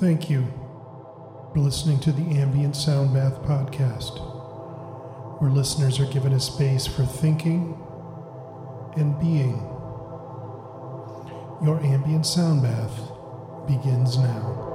Thank you for listening to the Ambient Sound Bath podcast, where listeners are given a space for thinking and being. Your ambient sound bath begins now.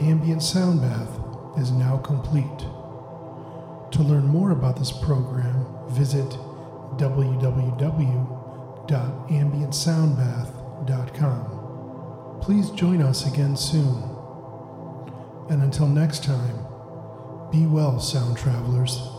Ambient sound bath is now complete. To learn more about this program, visit www.ambientsoundbath.com. Please join us again soon. And until next time, be well, sound travelers.